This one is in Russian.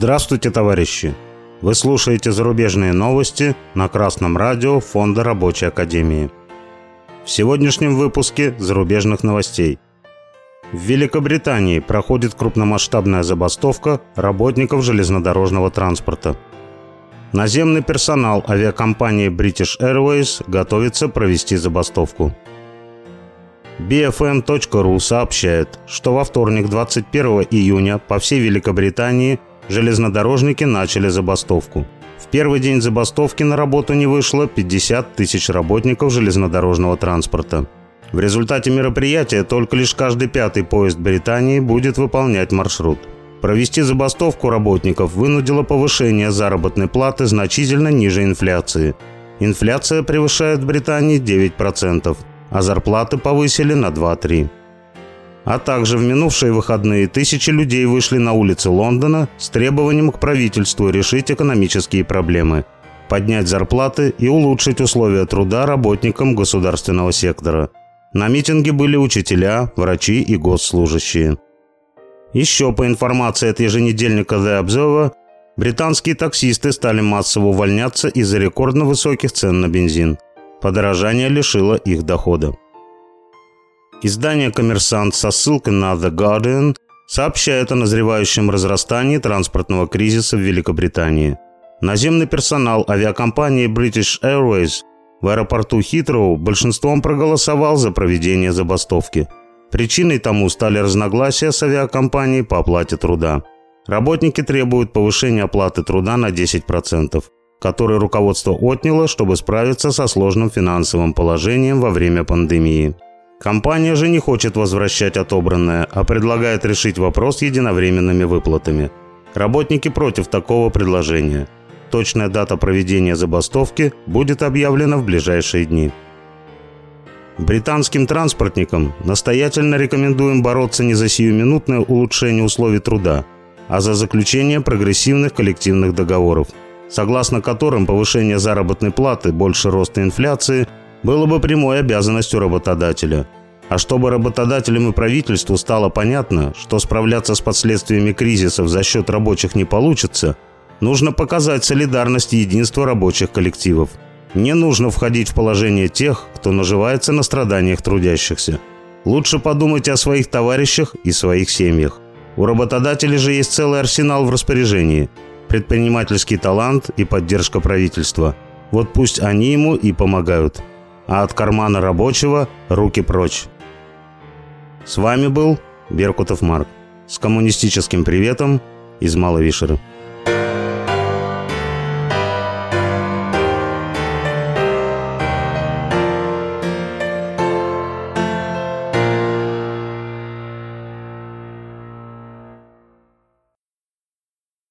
Здравствуйте, товарищи! Вы слушаете зарубежные новости на Красном радио Фонда Рабочей Академии. В сегодняшнем выпуске зарубежных новостей. В Великобритании проходит крупномасштабная забастовка работников железнодорожного транспорта. Наземный персонал авиакомпании British Airways готовится провести забастовку. BFM.ru сообщает, что во вторник 21 июня по всей Великобритании железнодорожники начали забастовку. В первый день забастовки на работу не вышло 50 тысяч работников железнодорожного транспорта. В результате мероприятия только лишь каждый пятый поезд Британии будет выполнять маршрут. Провести забастовку работников вынудило повышение заработной платы значительно ниже инфляции. Инфляция превышает в Британии 9%, а зарплаты повысили на 2-3%. А также в минувшие выходные тысячи людей вышли на улицы Лондона с требованием к правительству решить экономические проблемы, поднять зарплаты и улучшить условия труда работникам государственного сектора. На митинге были учителя, врачи и госслужащие. Еще по информации от еженедельника The Observer, британские таксисты стали массово увольняться из-за рекордно высоких цен на бензин. Подорожание лишило их дохода. Издание «Коммерсант» со ссылкой на The Guardian сообщает о назревающем разрастании транспортного кризиса в Великобритании. Наземный персонал авиакомпании British Airways в аэропорту Хитроу большинством проголосовал за проведение забастовки. Причиной тому стали разногласия с авиакомпанией по оплате труда. Работники требуют повышения оплаты труда на 10%, который руководство отняло, чтобы справиться со сложным финансовым положением во время пандемии. Компания же не хочет возвращать отобранное, а предлагает решить вопрос единовременными выплатами. Работники против такого предложения. Точная дата проведения забастовки будет объявлена в ближайшие дни. Британским транспортникам настоятельно рекомендуем бороться не за сиюминутное улучшение условий труда, а за заключение прогрессивных коллективных договоров, согласно которым повышение заработной платы больше роста инфляции – было бы прямой обязанностью работодателя. А чтобы работодателям и правительству стало понятно, что справляться с последствиями кризисов за счет рабочих не получится, нужно показать солидарность и единство рабочих коллективов. Не нужно входить в положение тех, кто наживается на страданиях трудящихся. Лучше подумайте о своих товарищах и своих семьях. У работодателей же есть целый арсенал в распоряжении. Предпринимательский талант и поддержка правительства. Вот пусть они ему и помогают а от кармана рабочего руки прочь. С вами был Беркутов Марк с коммунистическим приветом из Маловишера.